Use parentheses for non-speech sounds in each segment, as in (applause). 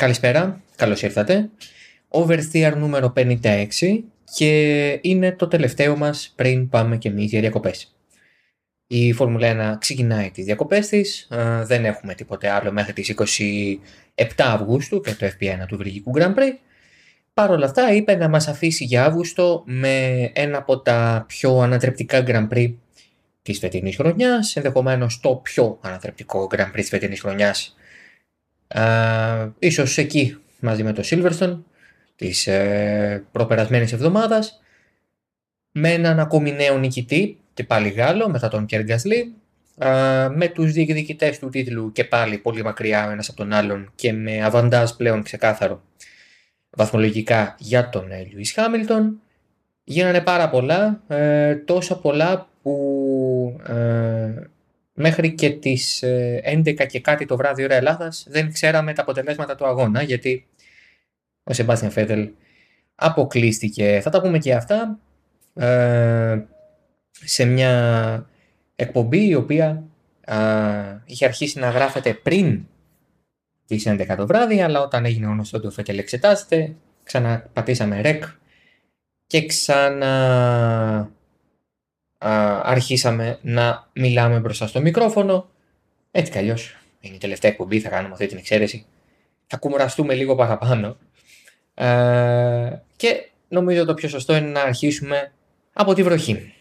Καλησπέρα, καλώς ήρθατε. Oversteer νούμερο 56 και είναι το τελευταίο μας πριν πάμε και εμείς για διακοπές. Η Φόρμουλα 1 ξεκινάει τις διακοπές της, δεν έχουμε τίποτε άλλο μέχρι τις 27 Αυγούστου και το FP1 του Βελγικού Grand Prix. Παρ' όλα αυτά είπε να μας αφήσει για Αύγουστο με ένα από τα πιο ανατρεπτικά Grand Prix της φετινής χρονιάς, ενδεχομένως το πιο ανατρεπτικό Grand Prix της φετινής χρονιάς. Ίσως εκεί μαζί με το Silverstone της ε, προπερασμένης εβδομάδας με έναν ακόμη νέο νικητή και πάλι Γάλλο μετά τον Pierre Gasly με τους διεκδικητές του τίτλου και πάλι πολύ μακριά ο ένας από τον άλλον και με αβαντάζ πλέον ξεκάθαρο βαθμολογικά για τον Λιουίς Χάμιλτον. Γίνανε πάρα πολλά, ε, τόσα πολλά που ε, μέχρι και τις 11 ε, και κάτι το βράδυ ώρα Ελλάδας δεν ξέραμε τα αποτελέσματα του αγώνα γιατί ο Σεμπάστιαν Φέτελ αποκλείστηκε. Θα τα πούμε και αυτά ε, σε μια εκπομπή η οποία είχε αρχίσει να γράφεται πριν τις 11 το βράδυ αλλά όταν έγινε γνωστός ότι ο Φέτελ εξετάζεται ξαναπατήσαμε ρεκ και ξανά αρχίσαμε να μιλάμε μπροστά στο μικρόφωνο. Έτσι κι είναι η τελευταία εκπομπή, θα κάνουμε αυτή την εξαίρεση. Θα κουμουραστούμε λίγο παραπάνω. Ε, και νομίζω το πιο σωστό είναι να αρχίσουμε από τη βροχή.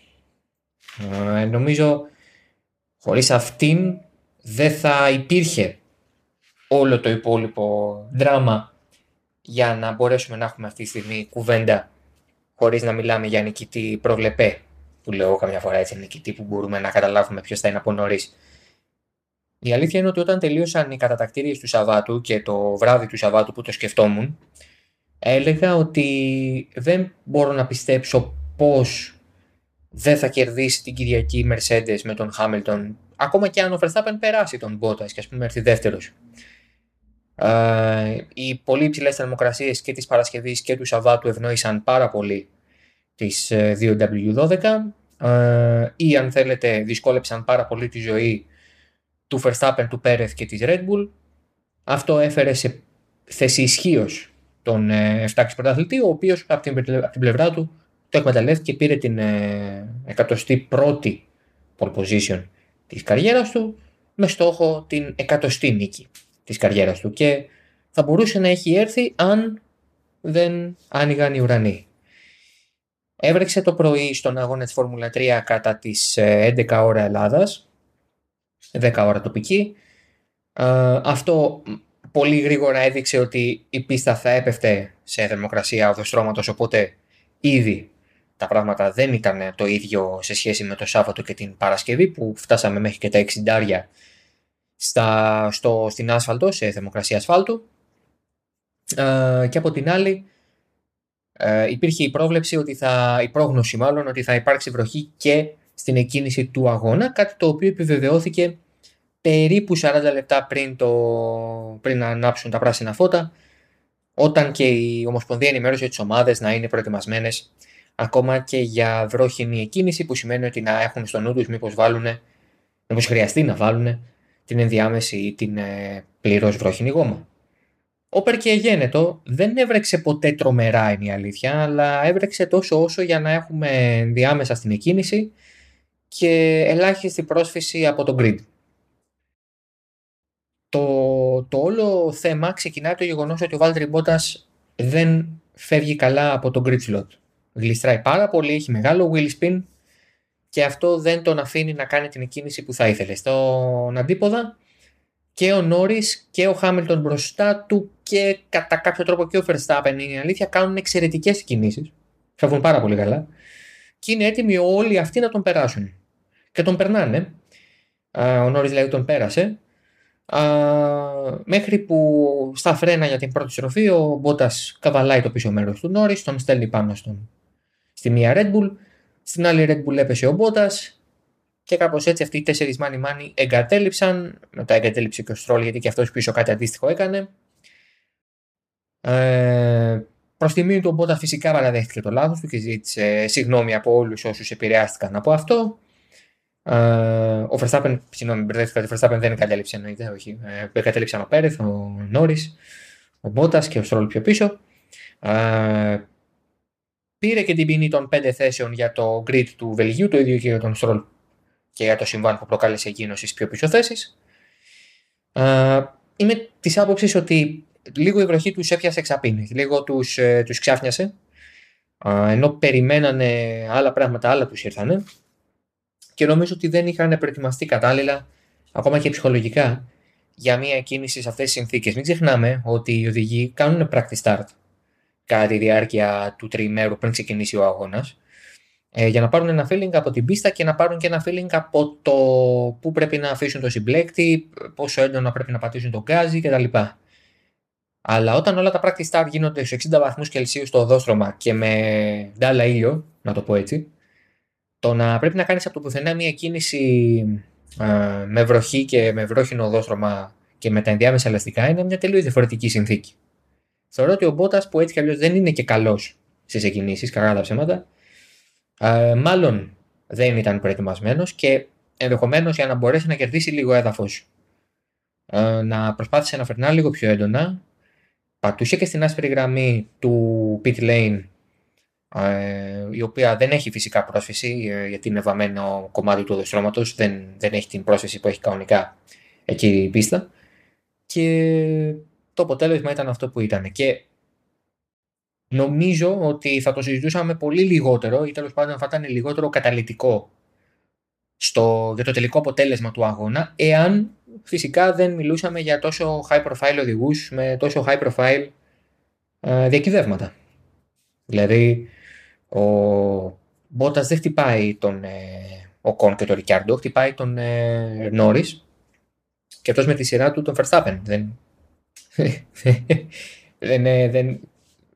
Ε, νομίζω χωρίς αυτήν δεν θα υπήρχε όλο το υπόλοιπο δράμα για να μπορέσουμε να έχουμε αυτή τη στιγμή κουβέντα χωρίς να μιλάμε για νικητή προβλεπέ που λέω καμιά φορά έτσι νικητή που μπορούμε να καταλάβουμε ποιος θα είναι από νωρίς. Η αλήθεια είναι ότι όταν τελείωσαν οι κατατακτήριες του Σαββάτου και το βράδυ του Σαββάτου που το σκεφτόμουν, έλεγα ότι δεν μπορώ να πιστέψω πώς δεν θα κερδίσει την Κυριακή η Mercedes με τον Χάμιλτον, ακόμα και αν ο Verstappen περάσει τον Bottas και ας πούμε έρθει δεύτερος. Uh, οι πολύ υψηλές θερμοκρασίες και της Παρασκευής και του Σαββάτου ευνόησαν πάρα πολύ τις 2W12 ε, ε, ή αν θέλετε δυσκόλεψαν πάρα πολύ τη ζωή του Verstappen, του Πέρεθ και της Red Bull. Αυτό έφερε σε θέση ισχύως τον 7 πρωταθλητή, ο οποίος από την, από την πλευρά του το εκμεταλλεύτηκε και πήρε την 101η ε, pole position της καριέρας του με στόχο την 100η νίκη της καριέρας του και θα μπορούσε να έχει έρθει αν δεν άνοιγαν οι ουρανοί. Έβρεξε το πρωί στον αγώνα της Φόρμουλα 3 κατά τις 11 ε, ώρα Ελλάδας, 10 ώρα τοπική. Ε, αυτό πολύ γρήγορα έδειξε ότι η πίστα θα έπεφτε σε θερμοκρασία οδοστρώματος, οπότε ήδη τα πράγματα δεν ήταν το ίδιο σε σχέση με το Σάββατο και την Παρασκευή που φτάσαμε μέχρι και τα 60 στα, στο, στην άσφαλτο, σε θερμοκρασία ασφάλτου. Ε, και από την άλλη ε, υπήρχε η πρόβλεψη ότι θα, η πρόγνωση μάλλον ότι θα υπάρξει βροχή και στην εκκίνηση του αγώνα, κάτι το οποίο επιβεβαιώθηκε περίπου 40 λεπτά πριν, το, πριν να ανάψουν τα πράσινα φώτα, όταν και η Ομοσπονδία ενημέρωσε τις ομάδες να είναι προετοιμασμένες ακόμα και για βρόχινη εκκίνηση, που σημαίνει ότι να έχουν στο νου τους μήπως βάλουν, μήπως χρειαστεί να βάλουν την ενδιάμεση ή την ε, πλήρως βρόχινη γόμα. Όπερ και γένετο δεν έβρεξε ποτέ τρομερά είναι η αλήθεια, αλλά έβρεξε τόσο όσο για να έχουμε διάμεσα στην εκκίνηση και ελάχιστη πρόσφυση από τον grid. Το, το όλο θέμα ξεκινάει το γεγονός ότι ο Βάλτρι Μπότας δεν φεύγει καλά από τον grid slot. Γλιστράει πάρα πολύ, έχει μεγάλο wheel spin και αυτό δεν τον αφήνει να κάνει την εκκίνηση που θα ήθελε. Στον αντίποδα και ο Νόρι και ο Χάμιλτον μπροστά του και κατά κάποιο τρόπο και ο Verstappen είναι η αλήθεια κάνουν εξαιρετικές κινήσεις. Φεύγουν πάρα πολύ καλά. Και είναι έτοιμοι όλοι αυτοί να τον περάσουν. Και τον περνάνε. Ο Νόρις δηλαδή τον πέρασε. μέχρι που στα φρένα για την πρώτη στροφή ο Μπότας καβαλάει το πίσω μέρος του Νόρις, τον στέλνει πάνω στον, στη μία Red Bull. Στην άλλη Red Bull έπεσε ο Μπότας, και κάπως έτσι αυτοί οι τέσσερις μάνι μάνι εγκατέλειψαν. Μετά εγκατέλειψε και ο Στρόλ γιατί και αυτός πίσω κάτι αντίστοιχο έκανε. Ε, Προς τιμή του, ο Μπότα φυσικά παραδέχτηκε το λάθος του και ζήτησε συγγνώμη από όλους όσους επηρεάστηκαν από αυτό. Ε, ο Verstappen, συγγνώμη, μπερδεύτηκα ότι ο Verstappen δεν εγκατέλειψε εννοείται, όχι. Ε, εγκατέλειψαν ο Πέρεθ, ο Νόρις. ο Μπότας και ο Στρόλ πιο πίσω. Ε, πήρε και την ποινή των πέντε θέσεων για το grid του Βελγίου, το ίδιο και για τον Στρόλ και για το συμβάν που προκάλεσε εκείνος στις πιο πίσω θέσεις. Ε, είμαι της άποψης ότι λίγο η βροχή τους έπιασε εξαπίνη, λίγο τους ε, τους ξάφνιασε. Ε, ενώ περιμένανε άλλα πράγματα, άλλα τους ήρθανε. Και νομίζω ότι δεν είχαν προετοιμαστεί κατάλληλα, ακόμα και ψυχολογικά, για μια κίνηση σε αυτές τις συνθήκες. Μην ξεχνάμε ότι οι οδηγοί κάνουν practice start κατά τη διάρκεια του τριημέρου πριν ξεκινήσει ο αγώνας. Ε, για να πάρουν ένα feeling από την πίστα και να πάρουν και ένα feeling από το πού πρέπει να αφήσουν το συμπλέκτη, πόσο έντονα πρέπει να πατήσουν τον γκάζι κτλ. Αλλά όταν όλα τα practice start γίνονται στου 60 βαθμούς Κελσίου στο οδόστρωμα και με ντάλα ήλιο, να το πω έτσι, το να πρέπει να κάνεις από το πουθενά μια κίνηση ε, με βροχή και με βρόχινο οδόστρωμα και με τα ενδιάμεσα ελαστικά είναι μια τελείως διαφορετική συνθήκη. Θεωρώ ότι ο Μπότας που έτσι κι αλλιώς δεν είναι και καλός στις εκκινήσεις, καλά τα ψέματα, ε, μάλλον δεν ήταν προετοιμασμένος και ενδεχομένως για να μπορέσει να κερδίσει λίγο έδαφος ε, να προσπάθησε να φερνά λίγο πιο έντονα. Πατούσε και στην άσπρη γραμμή του pit lane ε, η οποία δεν έχει φυσικά πρόσφυση ε, γιατί είναι βαμμένο κομμάτι του οδοστρώματος, δεν, δεν έχει την πρόσφυση που έχει κανονικά εκεί η πίστα. Και το αποτέλεσμα ήταν αυτό που ήταν. Και νομίζω ότι θα το συζητούσαμε πολύ λιγότερο ή τέλος πάντων θα ήταν λιγότερο καταλητικό στο, για το τελικό αποτέλεσμα του αγώνα εάν φυσικά δεν μιλούσαμε για τόσο high profile οδηγούς με τόσο high profile ε, διακυβεύματα. Δηλαδή ο Μπότας δεν χτυπάει τον ε, ο Κον και τον Ρικιάρντο, χτυπάει τον ε, Νόρις και αυτός με τη σειρά του τον Verstappen. Δεν, (laughs) δεν, δεν,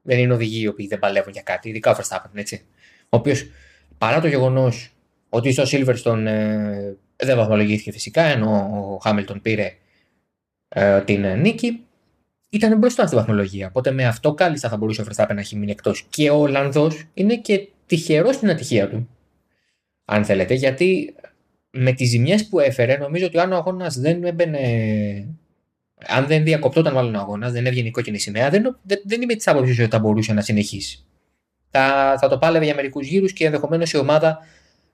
δεν είναι οδηγοί οι οποίοι δεν παλεύουν για κάτι, ειδικά ο Verstappen, έτσι. Ο οποίος παρά το γεγονός ότι στο Silverstone ε, δεν βαθμολογήθηκε φυσικά, ενώ ο Χάμιλτον πήρε ε, την νίκη, ήταν μπροστά στη βαθμολογία. Οπότε με αυτό κάλλιστα θα μπορούσε ο Verstappen να έχει μείνει εκτός. Και ο Ολλανδό είναι και τυχερός στην ατυχία του. Αν θέλετε, γιατί με τις ζημιές που έφερε, νομίζω ότι αν ο αγώνας δεν έμπαινε. Αν δεν διακοπτόταν μάλλον ο αγώνας, δεν έβγαινε η κόκκινη σημαία, δεν, δεν, δεν είμαι της άποψης ότι θα μπορούσε να συνεχίσει. Θα, θα το πάλευε για μερικούς γύρους και ενδεχομένως η ομάδα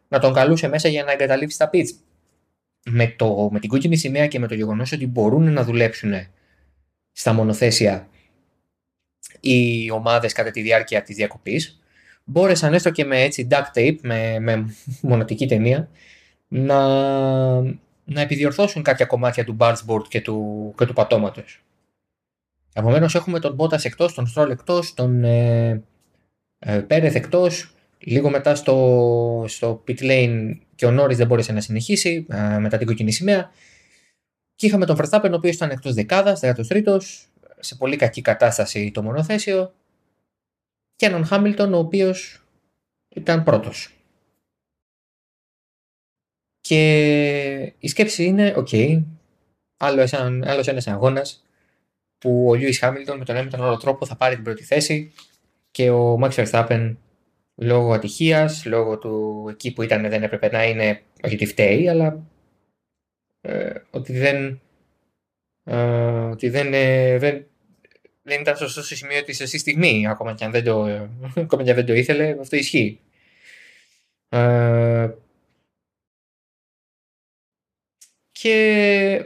να τον καλούσε μέσα για να εγκαταλείψει τα πίτσα. Με, το, με την κόκκινη σημαία και με το γεγονός ότι μπορούν να δουλέψουν στα μονοθέσια οι ομάδες κατά τη διάρκεια της διακοπής μπόρεσαν έστω και με έτσι duct tape, με, με μονοτική ταινία να, να επιδιορθώσουν κάποια κομμάτια του bargeboard και του, και του πατώματος. Επομένως έχουμε τον Bottas εκτός, τον Stroll εκτός, τον ε, ε, Πέρεθ εκτός, λίγο μετά στο, στο pit lane και ο Norris δεν μπόρεσε να συνεχίσει ε, μετά την κόκκινη σημαία και είχαμε τον Verstappen, ο οποίος ήταν εκτός δεκάδας, 13ο, σε πολύ κακή κατάσταση το μονοθέσιο. Και έναν Χάμιλτον, ο οποίος ήταν πρώτος. Και η σκέψη είναι, οκ, okay, άλλο άλλος ένας αγώνας που ο Λιούις Χάμιλτον με τον ένα με τον άλλο τρόπο θα πάρει την πρώτη θέση και ο Max Verstappen λόγω ατυχίας, λόγω του εκεί που ήταν δεν έπρεπε να είναι, όχι ότι φταίει, αλλά ε, ότι δεν, ε, ότι δεν, ε, δεν, δεν ήταν σωστό στο σημείο της σωστή στιγμή, ακόμα και αν δεν το, (laughs) ακόμα και αν δεν το ήθελε, αυτό ισχύει. Ε, και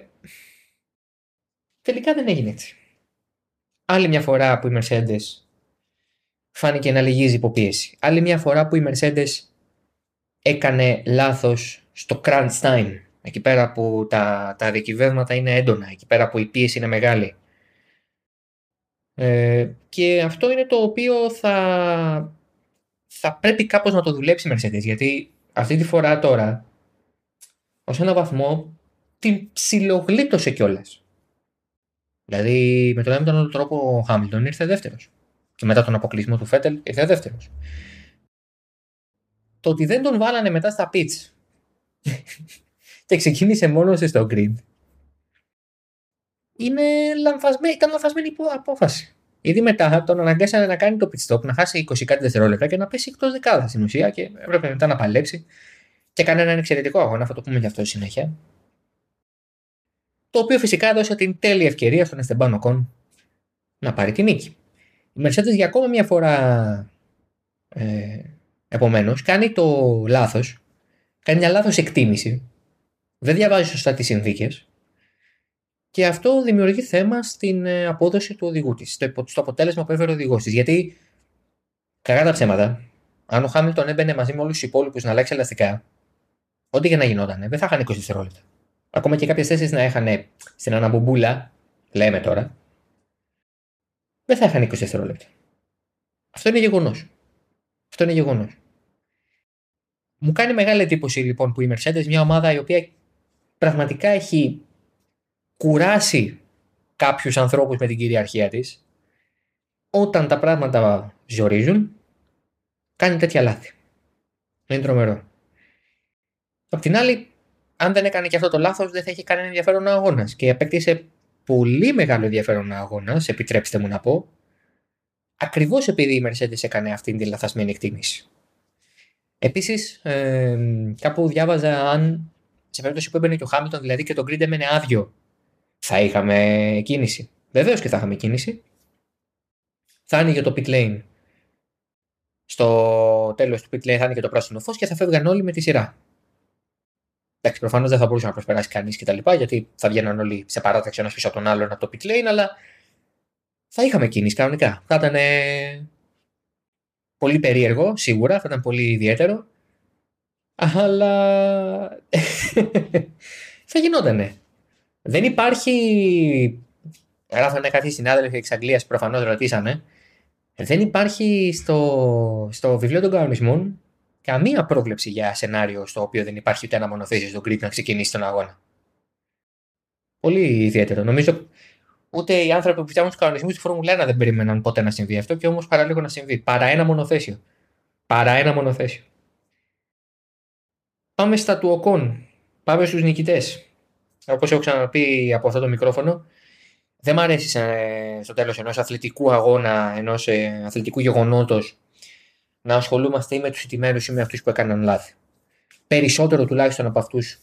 τελικά δεν έγινε έτσι. Άλλη μια φορά που η Mercedes φάνηκε να λυγίζει υποπίεση. Άλλη μια φορά που η Mercedes έκανε λάθος στο crunch time εκεί πέρα που τα, τα δικηβεύματα είναι έντονα, εκεί πέρα που η πίεση είναι μεγάλη. Ε, και αυτό είναι το οποίο θα, θα πρέπει κάπως να το δουλέψει η Mercedes, γιατί αυτή τη φορά τώρα, ως ένα βαθμό, την ψιλογλίτωσε κιόλας. Δηλαδή, με τον ένα τον άλλο τρόπο, ο Χάμιλτον ήρθε δεύτερος. Και μετά τον αποκλεισμό του Φέτελ ήρθε δεύτερος. Το ότι δεν τον βάλανε μετά στα pits (laughs) και ξεκίνησε μόνο στο grid. Είναι λανθασμένη, ήταν λανθασμένη απόφαση. Ήδη μετά τον αναγκάσανε να κάνει το pit stop, να χάσει 20 κάτι δευτερόλεπτα και να πέσει εκτός δεκάδας στην ουσία και έπρεπε μετά να παλέψει. Και έκανε έναν εξαιρετικό αγώνα, θα το πούμε γι' αυτό συνέχεια. Το οποίο φυσικά έδωσε την τέλεια ευκαιρία στον Εστεμπάνο Κον να πάρει τη νίκη. Η Mercedes για ακόμα μια φορά ε, επομένως κάνει το λάθος, κάνει μια λάθος εκτίμηση, δεν διαβάζει σωστά τις συνθήκες και αυτό δημιουργεί θέμα στην ε, απόδοση του οδηγού της, στο, στο αποτέλεσμα που έφερε ο οδηγός της. Γιατί, κακά τα ψέματα, αν ο Χάμιλτον έμπαινε μαζί με όλους τους υπόλοιπους να αλλάξει ελαστικά, ό,τι και να γινόταν, δεν θα είχαν 20 δευτερόλεπτα. Ακόμα και κάποιες θέσεις να είχαν στην αναμπομπούλα, λέμε τώρα, δεν θα είχαν 20 δευτερόλεπτα. Αυτό είναι γεγονός. Αυτό είναι γεγονός. Μου κάνει μεγάλη εντύπωση λοιπόν που η Mercedes, μια ομάδα η οποία πραγματικά έχει κουράσει κάποιους ανθρώπους με την κυριαρχία της, όταν τα πράγματα ζορίζουν, κάνει τέτοια λάθη. Είναι τρομερό. Απ' την άλλη, αν δεν έκανε και αυτό το λάθος, δεν θα είχε κανένα ενδιαφέρον αγώνας. Και απέκτησε πολύ μεγάλο ενδιαφέρον αγώνας, επιτρέψτε μου να πω, ακριβώς επειδή η Mercedes έκανε αυτή την λαθασμένη εκτίμηση. Επίσης, ε, κάπου διάβαζα αν σε περίπτωση που έμπαινε και ο Χάμιλτον, δηλαδή και το grid έμενε άδειο, θα είχαμε κίνηση. Βεβαίως και θα είχαμε κίνηση. Θα άνοιγε το pit lane. Στο τέλος του pit lane θα άνοιγε το πράσινο φως και θα φεύγαν όλοι με τη σειρά. Εντάξει, προφανώς δεν θα μπορούσε να προσπεράσει κανείς κτλ. Γιατί θα βγαίναν όλοι σε παράταξη ένας πίσω από τον άλλον από το pit lane, αλλά θα είχαμε κίνηση κανονικά. Θα ήταν πολύ περίεργο, σίγουρα, θα ήταν πολύ ιδιαίτερο. Αλλά (laughs) θα γινότανε. Δεν υπάρχει. Γράφανε κάποιοι συνάδελφοι εξ Αγγλίας που προφανώς ρωτήσανε. Δεν υπάρχει στο, στο βιβλίο των κανονισμών καμία πρόβλεψη για σενάριο στο οποίο δεν υπάρχει ούτε ένα μονοθέσιο στον Κρήτη να ξεκινήσει τον αγώνα. Πολύ ιδιαίτερο. Νομίζω ούτε οι άνθρωποι που φτιάχνουν τους κανονισμούς στη Φόρμουλα 1 δεν περίμεναν ποτέ να συμβεί αυτό και όμως παραλίγο να συμβεί. Παρά ένα μονοθέσιο. Παρά ένα μονοθέσιο. Πάμε στα του Οκόν. Πάμε στους νικητές. Όπως έχω ξαναπεί από αυτό το μικρόφωνο, δεν μ' αρέσει στο τέλος ενός αθλητικού αγώνα, ενός ε, αθλητικού γεγονότος να ασχολούμαστε ή με τους ηττημένους ή με αυτούς που έκαναν λάθη. Περισσότερο τουλάχιστον από αυτούς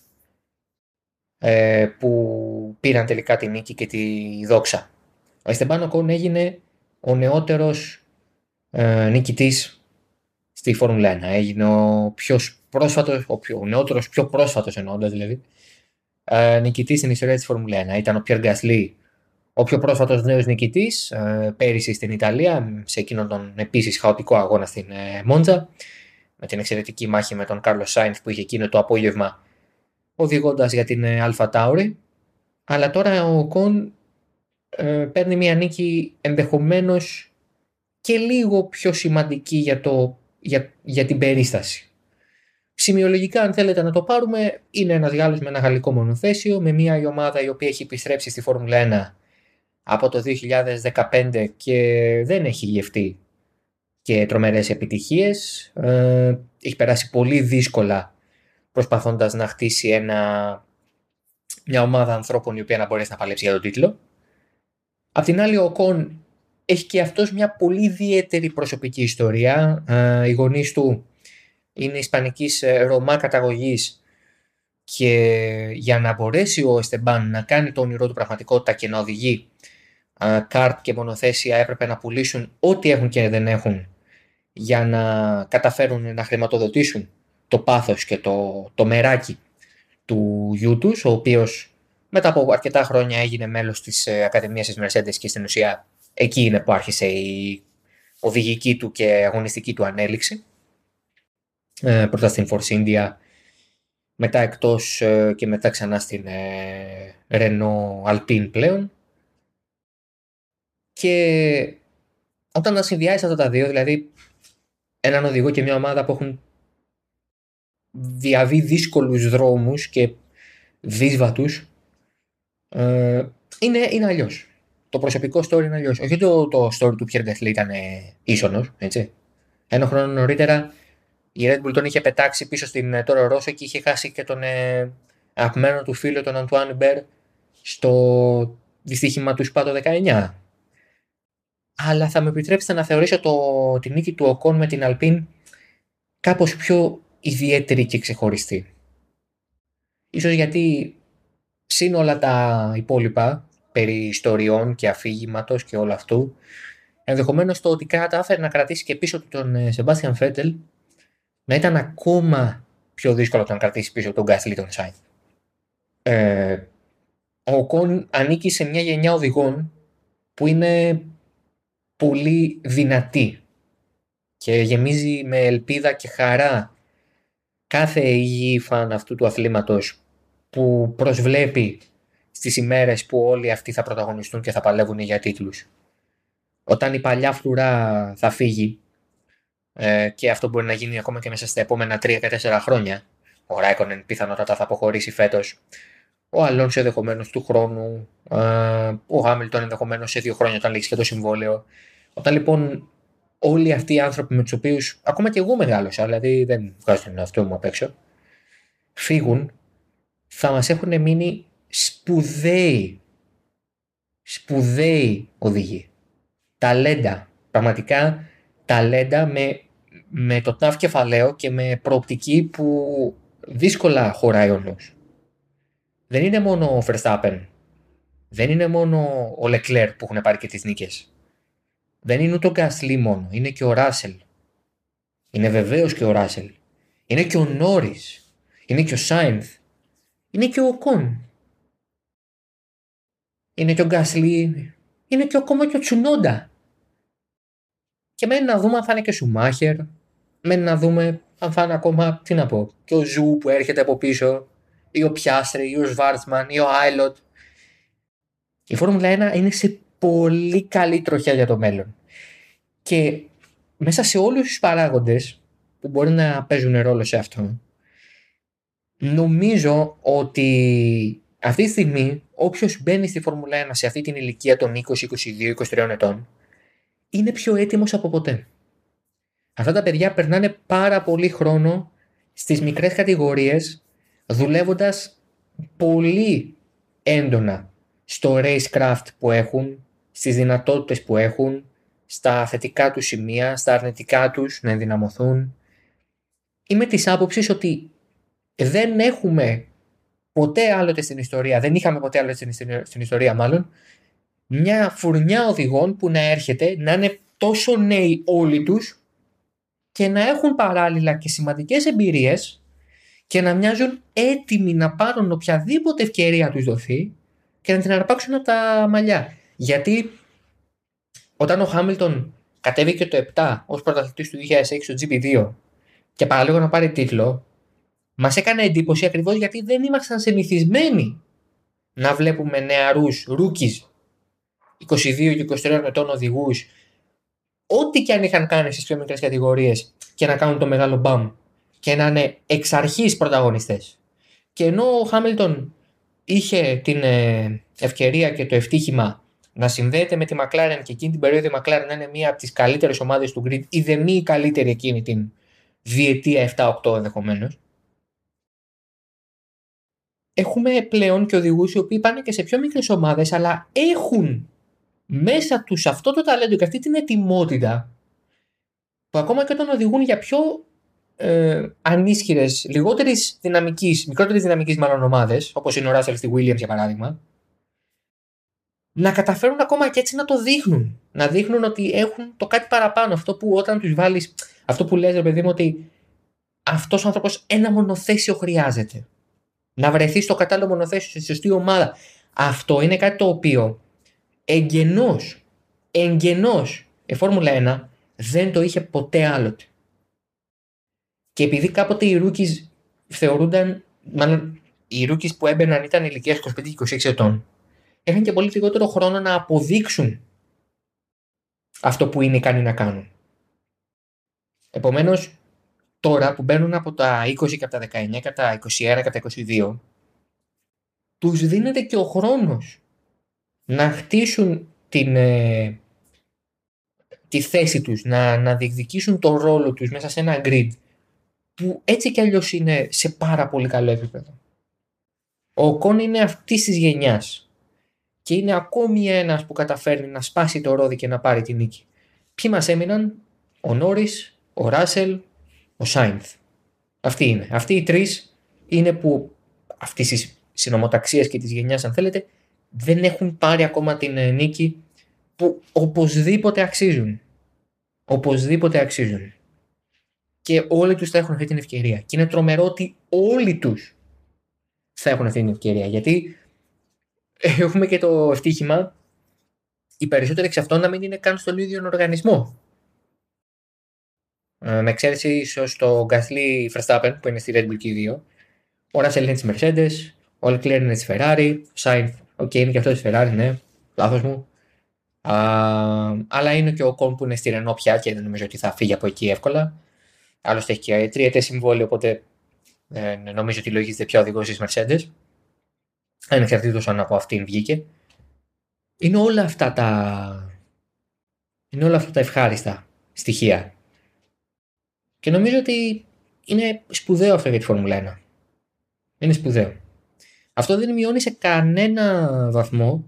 ε, που πήραν τελικά τη νίκη και τη δόξα. Ο Εστεμπάνο Κόν έγινε ο νεότερος ε, νικητής στη Φόρμουλα 1. Έγινε ο πιο πρόσφατος, ο, πιο, ο νεότερος, πιο πρόσφατος εννοώντας δηλαδή, ε, νικητής στην ιστορία της Φόρμουλα 1. Ήταν ο Πιέρ Γκασλή, ο πιο πρόσφατος νέος νικητής, ε, πέρυσι στην Ιταλία, σε εκείνον τον επίσης χαοτικό αγώνα στην ε, Μόντζα, με την εξαιρετική μάχη με τον Κάρλος Σάινθ που είχε εκείνο το απόγευμα οδηγώντας για την ε, Αλφα Τάουρη. Αλλά τώρα ο Κον ε, παίρνει μια νίκη ενδεχομένως και λίγο πιο σημαντική για, το, για, για την περίσταση. Σημειολογικά, αν θέλετε να το πάρουμε, είναι ένας Γάλλος με ένα γαλλικό μονοθέσιο, με μια ομάδα η οποία έχει επιστρέψει στη Φόρμουλα 1 από το 2015 και δεν έχει γευτεί και τρομερές επιτυχίες. Ε, έχει περάσει πολύ δύσκολα προσπαθώντας να χτίσει ένα, μια ομάδα ανθρώπων η οποία να μπορέσει να παλέψει για τον τίτλο. Απ' την άλλη ο Κον έχει και αυτός μια πολύ ιδιαίτερη προσωπική ιστορία. Ε, οι γονείς του είναι ισπανικής ε, Ρωμά καταγωγής και για να μπορέσει ο Εστεμπάν να κάνει το όνειρό του πραγματικότητα και να οδηγεί κάρτ και μονοθέσια έπρεπε να πουλήσουν ό,τι έχουν και δεν έχουν για να καταφέρουν να χρηματοδοτήσουν το πάθος και το, το μεράκι του γιού τους, ο οποίος μετά από αρκετά χρόνια έγινε μέλος της ε, Ακαδημίας της Mercedes και στην ουσία εκεί είναι που άρχισε η οδηγική του και αγωνιστική του ανέλυξη. Ε, πρώτα στην Force India, μετά εκτός ε, και μετά ξανά στην ε, Renault Alpine πλέον. Και όταν να συνδυάσει αυτά τα δύο, δηλαδή έναν οδηγό και μια ομάδα που έχουν διαβεί δύσκολους δρόμους και δύσβατους, ε, είναι, είναι αλλιώς. Το προσωπικό story είναι αλλιώς. Όχι το, το story του Pierre Gasly ήταν ίσονος, έτσι. Ένα χρόνο νωρίτερα η Red Bull τον είχε πετάξει πίσω στην ε, Toro Rosso και είχε χάσει και τον ε, αγαπημένο του φίλο τον Antoine Μπέρ στο δυστύχημα του ΣΠΑ το 19. Αλλά θα με επιτρέψετε να θεωρήσω το, τη νίκη του Οκόν με την Alpine κάπως πιο ιδιαίτερη και ξεχωριστή. Ίσως γιατί σύν όλα τα υπόλοιπα περί ιστοριών και αφήγηματος και όλο αυτού. Ενδεχομένως το ότι κατάφερε να κρατήσει και πίσω του τον Σεμπάστιαν Φέτελ να ήταν ακόμα πιο δύσκολο το να κρατήσει πίσω τον Γκάσλι τον Σάινθ. Ε, ο Κον ανήκει σε μια γενιά οδηγών που είναι πολύ δυνατή και γεμίζει με ελπίδα και χαρά κάθε υγιή φαν αυτού του αθλήματος που προσβλέπει στις ημέρες που όλοι αυτοί θα πρωταγωνιστούν και θα παλεύουν για τίτλους. Όταν η παλιά φρουρά θα φύγει ε, και αυτό μπορεί να γίνει ακόμα και μέσα στα επόμενα 3 και 4 χρόνια, ο Ράικονεν πιθανότατα θα αποχωρήσει φέτος, ο Αλόνσο ενδεχομένως του χρόνου, ε, ο Χάμιλτον ενδεχομένως σε δύο χρόνια όταν λήξει και το συμβόλαιο. Όταν λοιπόν όλοι αυτοί οι άνθρωποι με τους οποίους ακόμα και εγώ μεγάλωσα, δηλαδή δεν βγάζω τον εαυτό μου απ' έξω, φύγουν, θα μας έχουν μείνει σπουδαίοι, σπουδαίοι οδηγοί. Ταλέντα, πραγματικά ταλέντα με, με το τάφ κεφαλαίο και με προοπτική που δύσκολα χωράει ο νους. Δεν είναι μόνο ο Verstappen, δεν είναι μόνο ο Leclerc που έχουν πάρει και τις νίκες. Δεν είναι ούτε ο Γκάσλι μόνο, είναι και ο Ράσελ. Είναι βεβαίω και ο Ράσελ. Είναι και ο Νόρι. Είναι και ο Σάινθ. Είναι και ο Κον. Είναι και ο Γκάσλι. Είναι και ακόμα και ο Τσουνόντα. Και μένει να δούμε αν θα είναι και ο Σουμάχερ. Μένει να δούμε αν θα είναι ακόμα, τι να πω, και ο Ζου που έρχεται από πίσω. Ή ο Πιάστρε, ή ο Σβάρτσμαν, ή ο Άιλοτ. Η Φόρμουλα 1 είναι σε πολύ καλή τροχιά για το μέλλον. Και μέσα σε όλους τους παράγοντες που μπορεί να παίζουν ρόλο σε αυτό, νομίζω ότι αυτή τη στιγμή όποιος μπαίνει στη Φόρμουλα 1 σε αυτή την ηλικία των 20, 22, 23 ετών, είναι πιο έτοιμος από ποτέ. Αυτά τα παιδιά περνάνε πάρα πολύ χρόνο στις μικρές κατηγορίες, δουλεύοντας πολύ έντονα στο racecraft που έχουν, στις δυνατότητες που έχουν, στα θετικά τους σημεία, στα αρνητικά τους να ενδυναμωθούν. Είμαι της άποψης ότι δεν έχουμε ποτέ άλλοτε στην ιστορία, δεν είχαμε ποτέ άλλοτε στην ιστορία μάλλον, μια φουρνιά οδηγών που να έρχεται, να είναι τόσο νέοι όλοι τους και να έχουν παράλληλα και σημαντικές εμπειρίες και να μοιάζουν έτοιμοι να πάρουν οποιαδήποτε ευκαιρία τους δοθεί και να την αρπάξουν από τα μαλλιά. Γιατί όταν ο Χάμιλτον κατέβηκε το 7 ως πρωταθλητής του 2006 στο GP2 και παραλίγο να πάρει τίτλο, μας έκανε εντύπωση ακριβώς γιατί δεν ήμασταν συνηθισμένοι να βλέπουμε νεαρούς rookie 22 και 23 ετών οδηγούς, ό,τι και αν είχαν κάνει στις πιο μικρές κατηγορίες και να κάνουν το μεγάλο μπαμ και να είναι εξ αρχής πρωταγωνιστές. Και ενώ ο Χάμιλτον είχε την ε, ευκαιρία και το ευτύχημα να συνδέεται με τη McLaren και εκείνη την περίοδο η McLaren να είναι μία από τις καλύτερες ομάδες του grid ή δεν είναι η καλύτερη εκείνη την διετία 7-8 ενδεχομένως. Έχουμε πλέον και οδηγούς οι οποίοι πάνε και σε πιο μικρές ομάδες, αλλά έχουν μέσα τους αυτό το ταλέντο και αυτή την ετοιμότητα που ακόμα και όταν οδηγούν για πιο ε, ανίσχυρες, λιγότερης δυναμικής, μικρότερης δυναμικής μάλλον ομάδες, όπως είναι ο Ράσελ στη Williams για παράδειγμα, να καταφέρουν ακόμα και έτσι να το δείχνουν. Να δείχνουν ότι έχουν το κάτι παραπάνω. Αυτό που όταν τους βάλεις, αυτό που λες, ρε παιδί μου, ότι αυτός ο άνθρωπος ένα μονοθέσιο χρειάζεται. Να βρεθείς στο κατάλληλο μονοθέσιο, στη σωστή ομάδα. Αυτό είναι κάτι το οποίο εγγενώς, εγγενώς η Φόρμουλα 1 δεν το είχε ποτέ άλλοτε. Και επειδή κάποτε οι rookies θεωρούνταν, μάλλον οι rookies που έμπαιναν ήταν ηλικία 25-26 ετών, είχαν και πολύ λιγότερο χρόνο να αποδείξουν αυτό που είναι ικανοί να κάνουν. Επομένως, τώρα που μπαίνουν από τα 20 και από τα 19 και από τα 21 και από τα 22, τους δίνεται και ο χρόνος να χτίσουν την, ε, τη θέση τους, να, να διεκδικήσουν τον ρόλο τους μέσα σε ένα grid που έτσι κι αλλιώς είναι σε πάρα πολύ καλό επίπεδο. Ο Κον είναι αυτής της γενιάς και είναι ακόμη ένας που καταφέρνει να σπάσει το ρόδι και να πάρει τη νίκη. Ποιοι μας έμειναν, ο Νόρις, ο Ράσελ, ο Σάινθ. Αυτοί είναι. Αυτοί οι τρεις είναι που αυτή τη συνομοταξία και της γενιάς, αν θέλετε, δεν έχουν πάρει ακόμα την ε, νίκη που οπωσδήποτε αξίζουν. Οπωσδήποτε αξίζουν. Και όλοι τους θα έχουν αυτή την ευκαιρία. Και είναι τρομερό ότι όλοι τους θα έχουν αυτή την ευκαιρία. Γιατί (laughs) έχουμε και το ευτύχημα οι περισσότεροι εξ αυτών να μην είναι καν στον ίδιο οργανισμό. Ε, με εξαίρεση ίσως το Γκασλί Verstappen που είναι στη Red Bull και οι 2. Ο Ράσελ είναι της Mercedes, ο Leclerc είναι της Ferrari, ο Σάινθ, οκ, είναι και αυτός της Ferrari, ναι, λάθος μου. Α, αλλά είναι και ο Κον που είναι στη Renault πια και δεν νομίζω ότι θα φύγει από εκεί εύκολα. Άλλωστε έχει και τριετέ συμβόλαιο, οπότε ε, νομίζω ότι λογίζεται πια οδηγό της Mercedes. Ανεξαρτήτω αν από αυτήν βγήκε. Είναι όλα αυτά τα. Είναι όλα αυτά τα ευχάριστα στοιχεία. Και νομίζω ότι είναι σπουδαίο αυτό για τη Φόρμουλα 1. Είναι σπουδαίο. Αυτό δεν μειώνει σε κανένα βαθμό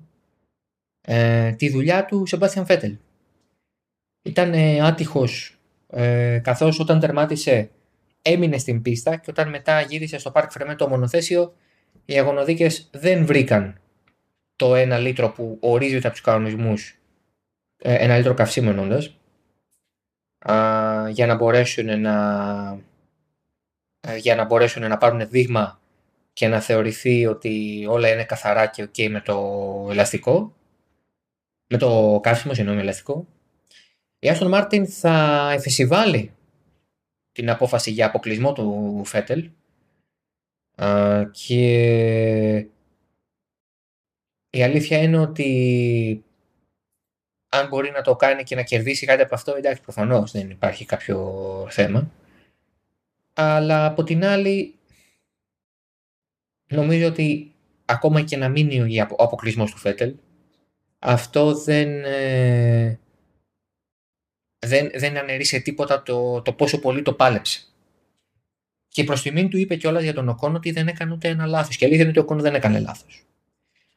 ε, τη δουλειά του Σεμπάστιαν Φέτελ. Ήταν ε, άτυχος ε, καθώς όταν τερμάτισε έμεινε στην πίστα και όταν μετά γύρισε στο Πάρκ Φρεμέ το μονοθέσιο οι αγωνοδίκες δεν βρήκαν το ένα λίτρο που ορίζεται από τους κανονισμούς ε, ένα λίτρο καυσίμου ενώντας για να μπορέσουν να ε, για να μπορέσουν να πάρουν δείγμα και να θεωρηθεί ότι όλα είναι καθαρά και ok με το ελαστικό με το καύσιμο, συγγνώμη, ελαστικό η Άστον Μάρτιν θα εφησιβάλει την απόφαση για αποκλεισμό του Φέτελ και η αλήθεια είναι ότι αν μπορεί να το κάνει και να κερδίσει κάτι από αυτό, εντάξει, προφανώς δεν υπάρχει κάποιο θέμα. Αλλά από την άλλη, νομίζω ότι ακόμα και να μείνει ο αποκλεισμός του Φέτελ, αυτό δεν, ε, δεν, δεν αναιρεί τίποτα το, το πόσο πολύ το πάλεψε. Και προς τιμήν του είπε κιόλας για τον Οκόν ότι δεν έκανε ούτε ένα λάθος. Και αλήθεια είναι ότι ο Οκόν δεν έκανε λάθος.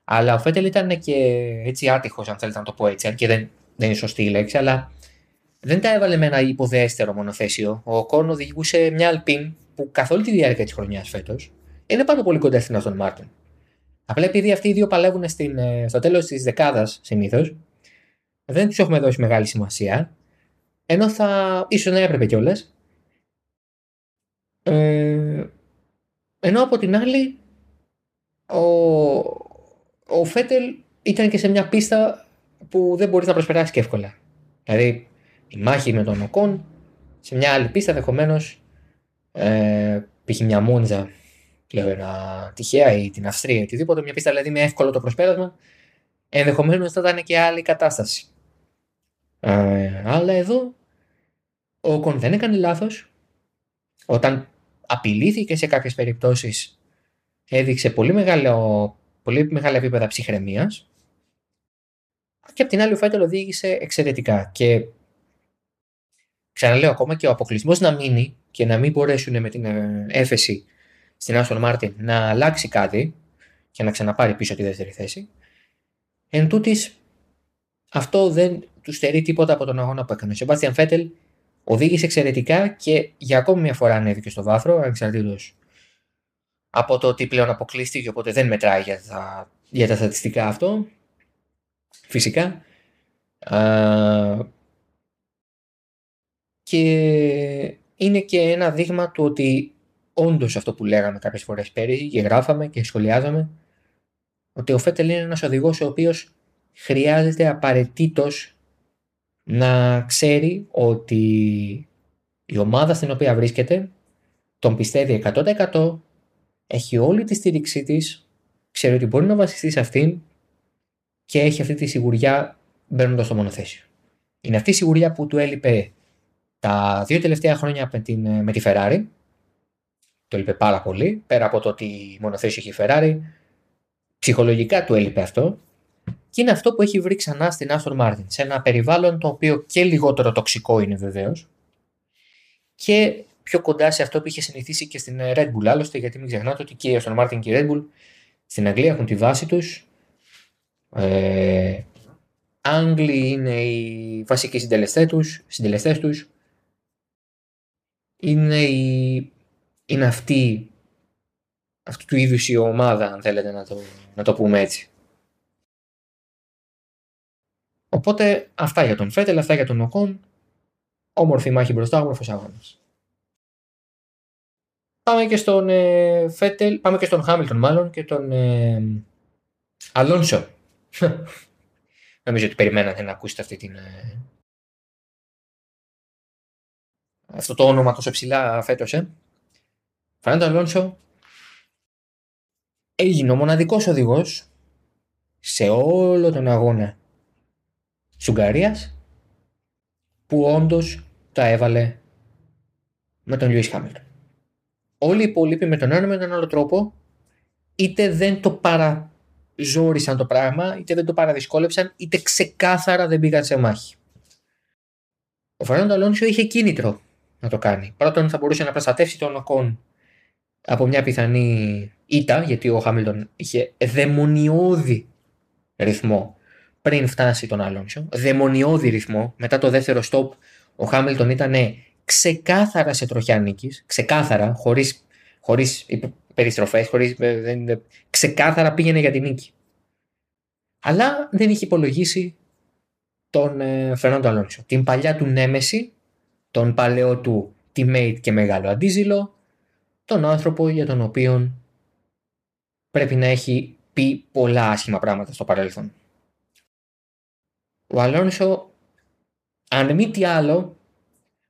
Αλλά ο Φέτελ ήταν και έτσι άτυχος, αν θέλετε να το πω έτσι, αν και δεν, δεν είναι σωστή η λέξη, αλλά δεν τα έβαλε με ένα υποδέστερο μονοθέσιο. Ο Οκόν οδηγούσε μια Alpine που καθ' όλη τη διάρκεια της χρονιάς φέτος είναι πάρα πολύ κοντά στην Aston Martin. Απλά επειδή αυτοί οι δύο παλεύουν στην, ε, στο τέλος της δεκάδας συνήθως, δεν τους έχουμε δώσει μεγάλη σημασία ενώ θα ίσως να έπρεπε κιόλας. Ε, ενώ από την άλλη ο, ο Φέτελ ήταν και σε μια πίστα που δεν μπορείς να προσπεράσεις και εύκολα. Δηλαδή η μάχη με τον Οκόν σε μια άλλη πίστα ενδεχομένως ε, π.χ. μια Μόντζα λέω ένα τυχαία ή την Αυστρία ή οτιδήποτε, μια πίστα δηλαδή με εύκολο το προσπέρασμα, ενδεχομένως θα ήταν και άλλη κατάσταση. Ε, αλλά εδώ ο Οκον δεν έκανε λάθος. Όταν απειλήθηκε σε κάποιες περιπτώσεις έδειξε πολύ, μεγάλο, πολύ μεγάλα επίπεδα ψυχραιμίας και απ' την άλλη ο Φέτελ οδήγησε εξαιρετικά και ξαναλέω ακόμα και ο αποκλεισμός να μείνει και να μην μπορέσουν με την ε, έφεση στην Άστον Μάρτιν να αλλάξει κάτι και να ξαναπάρει πίσω τη δεύτερη θέση. Εν τούτης, αυτό δεν του στερεί τίποτα από τον αγώνα που έκανε. Ο Σεμπάστιαν Φέτελ οδήγησε εξαιρετικά και για ακόμη μια φορά ανέβηκε στο βάθρο, ανεξαρτήτως από το ότι πλέον αποκλείστηκε, οπότε δεν μετράει για τα, για τα στατιστικά αυτό. Φυσικά. και είναι και ένα δείγμα του ότι όντως αυτό που λέγαμε κάποιες φορές πέρυσι και γράφαμε και σχολιάζαμε ότι ο Φέτελ είναι ένας οδηγός ο οποίος χρειάζεται απαραίτητος να ξέρει ότι η ομάδα στην οποία βρίσκεται τον πιστεύει 100% έχει όλη τη στήριξή της ξέρει ότι μπορεί να βασιστεί σε αυτήν και έχει αυτή τη σιγουριά μπαίνοντας στο μονοθέσιο. Είναι αυτή η σιγουριά που του έλειπε τα δύο τελευταία χρόνια με, την, με τη Ferrari. Το έλειπε πάρα πολύ. Πέρα από το ότι μονοθέσιο έχει η Ferrari, ψυχολογικά του έλειπε αυτό. Και είναι αυτό που έχει βρει ξανά στην Aston Martin. Σε ένα περιβάλλον το οποίο και λιγότερο τοξικό είναι βεβαίως. Και πιο κοντά σε αυτό που είχε συνηθίσει και στην Red Bull. Άλλωστε, γιατί μην ξεχνάτε ότι και η Aston Martin και η Red Bull στην Αγγλία έχουν τη βάση τους. Ε, Άγγλοι είναι οι βασικοί συντελεστές τους, συντελεστές τους. Είναι, η, είναι αυτή αυτού του είδους η ομάδα, αν θέλετε να το, να το πούμε έτσι. Οπότε αυτά για τον Φέτελ, αυτά για τον Οκόν. Όμορφη μάχη μπροστά, όμορφος αγώνας. Πάμε και στον ε, Φέτελ, πάμε και στον Χάμιλτον μάλλον και τον ε, Αλόνσο. (laughs) Νομίζω ότι περιμένατε να ακούσετε αυτή την, ε, αυτό το όνομα τόσο ψηλά φέτος, ε. Φερνάντο Αλόνσο έγινε ο μοναδικός οδηγός σε όλο τον αγώνα της Ουγγαρίας που όντως τα έβαλε με τον Λιούις Χάμιλτον. Όλοι οι υπόλοιποι με τον ένα με τον άλλο τρόπο είτε δεν το παραζόρισαν το πράγμα, είτε δεν το παραδυσκόλεψαν, είτε ξεκάθαρα δεν πήγαν σε μάχη. Ο Φερνάντο Αλόνσο είχε κίνητρο να το κάνει. Πρώτον, θα μπορούσε να προστατεύσει τον Οκόν από μια πιθανή ήττα, γιατί ο Χάμιλτον είχε δαιμονιώδη ρυθμό πριν φτάσει τον Αλόνσο. Δαιμονιώδη ρυθμό. Μετά το δεύτερο στόπ, ο Χάμιλτον ήταν ξεκάθαρα σε τροχιά νίκης. Ξεκάθαρα, χωρίς χωρίς περιστροφές, χωρίς, ξεκάθαρα πήγαινε για την νίκη. Αλλά δεν είχε υπολογίσει τον ε, Φερνάντο Αλόνσο. Την παλιά του νέμεση τον παλαιό του teammate και μεγάλο αντίζηλο, τον άνθρωπο για τον οποίο πρέπει να έχει πει πολλά άσχημα πράγματα στο παρελθόν. Ο Αλόνσο, αν μη τι άλλο,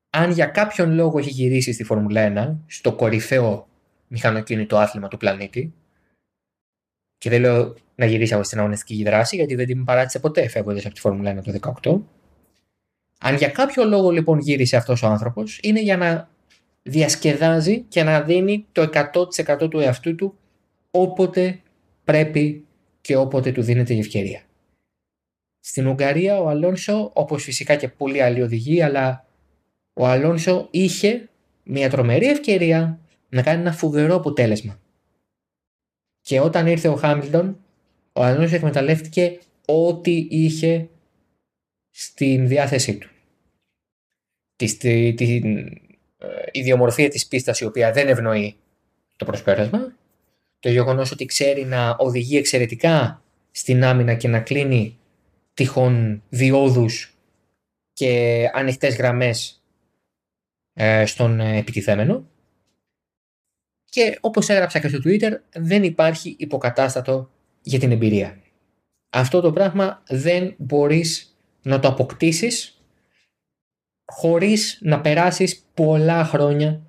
αν για κάποιον λόγο έχει γυρίσει στη Φόρμουλα 1, στο κορυφαίο μηχανοκίνητο άθλημα του πλανήτη, και δεν λέω να γυρίσει από στην αγωνιστική δράση, γιατί δεν την παράτησε ποτέ φεύγοντας από τη Φόρμουλα 1 το 18, αν για κάποιο λόγο λοιπόν γύρισε αυτός ο άνθρωπος, είναι για να διασκεδάζει και να δίνει το 100% του εαυτού του όποτε πρέπει και όποτε του δίνεται η ευκαιρία. Στην Ουγγαρία ο Αλόνσο, όπως φυσικά και πολλοί άλλοι οδηγοί, αλλά ο Αλόνσο είχε μια τρομερή ευκαιρία να κάνει ένα φοβερό αποτέλεσμα. Και όταν ήρθε ο Χάμιλτον, ο Αλόνσο εκμεταλλεύτηκε ό,τι είχε στην διάθεσή του. Τη, τη, τη, ε, ιδιομορφία της πίστας η οποία δεν ευνοεί το προσπέρασμα, το γεγονός ότι ξέρει να οδηγεί εξαιρετικά στην άμυνα και να κλείνει τυχόν διόδους και ανοιχτές γραμμές ε, στον επιτιθέμενο και όπως έγραψα και στο Twitter δεν υπάρχει υποκατάστατο για την εμπειρία. Αυτό το πράγμα δεν μπορείς να το αποκτήσεις χωρίς να περάσεις πολλά χρόνια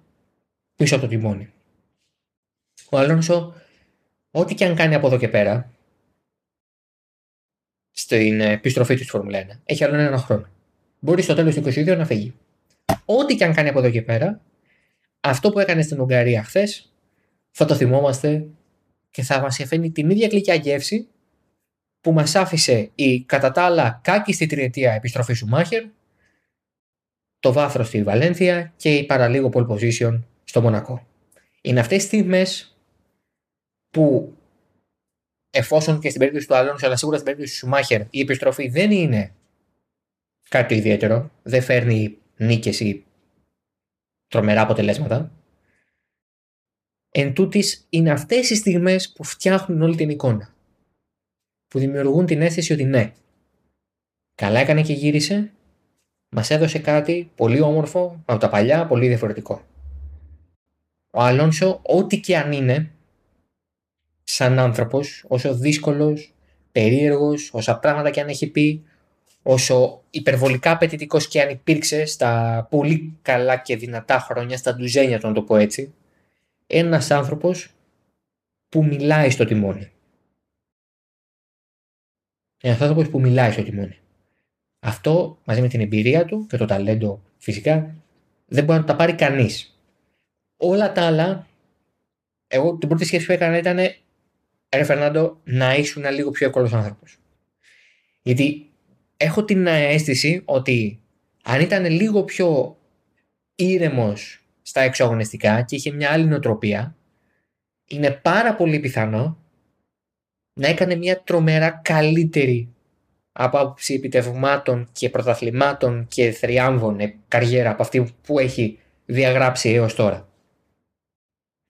πίσω από το τιμόνι. Ο Αλόνσο, ό,τι και αν κάνει από εδώ και πέρα, στην επιστροφή τους στη Φόρμουλα 1, έχει άλλο ένα χρόνο. Μπορεί στο τέλος του 22 να φύγει. Ό,τι και αν κάνει από εδώ και πέρα, αυτό που έκανε στην Ουγγαρία χθες, θα το θυμόμαστε και θα μας αφήνει την ίδια γλυκιά γεύση που μας άφησε η κατά τα άλλα κάκιστη τριετία επιστροφή σου Μάχερ, το βάθρος στη Βαλένθια και η παραλίγο pole position στο Μονακό. Είναι αυτές τις στιγμές που εφόσον και στην περίπτωση του Αλόνσο αλλά σίγουρα στην περίπτωση του Μάχερ η επιστροφή δεν είναι κάτι ιδιαίτερο, δεν φέρνει νίκες ή τρομερά αποτελέσματα. Εν τούτης, είναι αυτές οι στιγμές που φτιάχνουν όλη την εικόνα που δημιουργούν την αίσθηση ότι ναι, καλά έκανε και γύρισε, μας έδωσε κάτι πολύ όμορφο από τα παλιά, πολύ διαφορετικό. Ο Αλόνσο, ό,τι και αν είναι, σαν άνθρωπος, όσο δύσκολος, περίεργος, όσα πράγματα και αν έχει πει, όσο υπερβολικά απαιτητικός και αν υπήρξε στα πολύ καλά και δυνατά χρόνια, στα ντουζένια του να το πω έτσι, ένας άνθρωπος που μιλάει στο τιμόνι. Ένας άνθρωπος που μιλάει στο τιμόνι. Αυτό μαζί με την εμπειρία του και το ταλέντο φυσικά δεν μπορεί να τα πάρει κανείς. Όλα τα άλλα, εγώ την πρώτη σκέψη που έκανα ήταν ρε Φερνάντο, να ήσουν ένα λίγο πιο εύκολο άνθρωπος. Γιατί έχω την αίσθηση ότι αν ήταν λίγο πιο ήρεμος στα εξωαγωνιστικά και είχε μια άλλη νοοτροπία, είναι πάρα πολύ πιθανό να έκανε μια τρομερά καλύτερη από άποψη επιτευγμάτων και πρωταθλημάτων και θριάμβων ε, καριέρα από αυτή που έχει διαγράψει έως τώρα.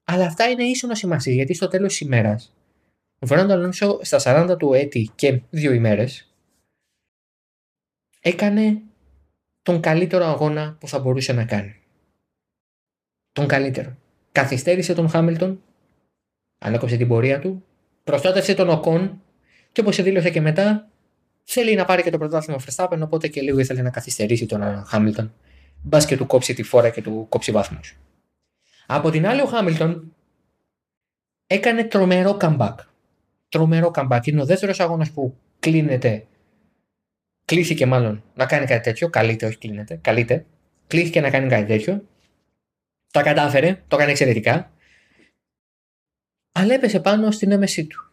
Αλλά αυτά είναι ίσονα σημασίας γιατί στο τέλος της ημέρας ο Φερνάντο Αλόνσο στα 40 του έτη και δύο ημέρες έκανε τον καλύτερο αγώνα που θα μπορούσε να κάνει. Τον καλύτερο. Καθυστέρησε τον Χάμιλτον, ανέκοψε την πορεία του, προστάτευσε τον Οκόν και όπως δήλωσε και μετά, θέλει να πάρει και το πρωτάθλημα Verstappen, οπότε και λίγο ήθελε να καθυστερήσει τον Χάμιλτον. Μπας και του κόψει τη φόρα και του κόψει βάθμου. Από την άλλη, ο Χάμιλτον έκανε τρομερό comeback. Τρομερό comeback. Είναι ο δεύτερος αγώνας που κλείνεται. Κλείθηκε μάλλον να κάνει κάτι τέτοιο. Καλείται, όχι κλείνεται. Καλείται. Κλείθηκε να κάνει κάτι τέτοιο. Τα κατάφερε. Το έκανε εξαιρετικά. Αλλά έπεσε πάνω στην έμεσή του.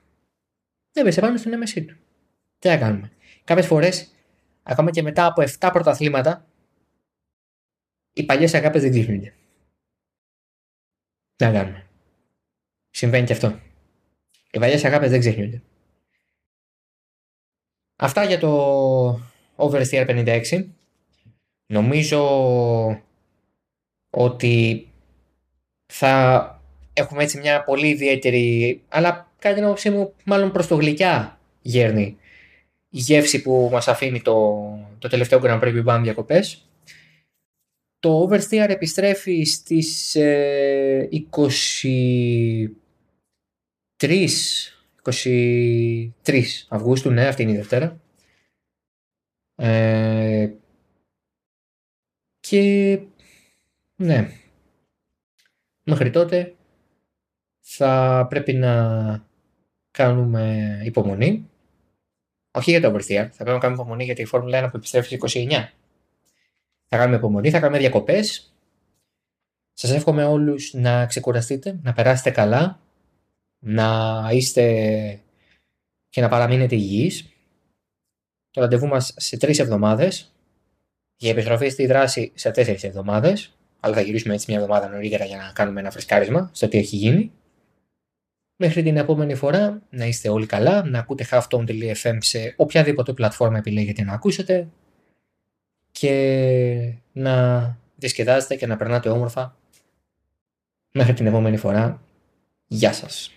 Έπεσε πάνω στην έμεσή του. Τι να κάνουμε. Κάποιες φορές, ακόμα και μετά από 7 πρωταθλήματα, οι παλιές αγάπες δεν ξεχνιούνται. Τι να κάνουμε. Συμβαίνει και αυτό. Οι παλιές αγάπες δεν ξεχνιούνται. Αυτά για το Oversteer 56. Νομίζω ότι θα έχουμε έτσι μια πολύ ιδιαίτερη, αλλά κάτι την άποψή μου μάλλον προς το γλυκιά γέρνει η γεύση που μας αφήνει το, το τελευταίο Grand Prix Bam διακοπές. Το Oversteer επιστρέφει στις ε, 23, 23 Αυγούστου, ναι αυτή είναι η Δευτέρα. Ε, και ναι, μέχρι τότε θα πρέπει να κάνουμε υπομονή. Όχι για το Oversteer, θα πρέπει να κάνουμε υπομονή γιατί η Φόρμουλα 1 που επιστρέφει 29. Θα κάνουμε υπομονή, θα κάνουμε διακοπές. Σας εύχομαι όλους να ξεκουραστείτε, να περάσετε καλά, να είστε και να παραμείνετε υγιείς. Το ραντεβού μας σε τρεις εβδομάδες. Η επιστροφή στη δράση σε τέσσερις εβδομάδες. Αλλά θα γυρίσουμε έτσι μια εβδομάδα νωρίτερα για να κάνουμε ένα φρεσκάρισμα στο τι έχει γίνει. Μέχρι την επόμενη φορά να είστε όλοι καλά, να ακούτε halftone.fm σε οποιαδήποτε πλατφόρμα επιλέγετε να ακούσετε και να διασκεδάζετε και να περνάτε όμορφα. Μέχρι την επόμενη φορά, γεια σας.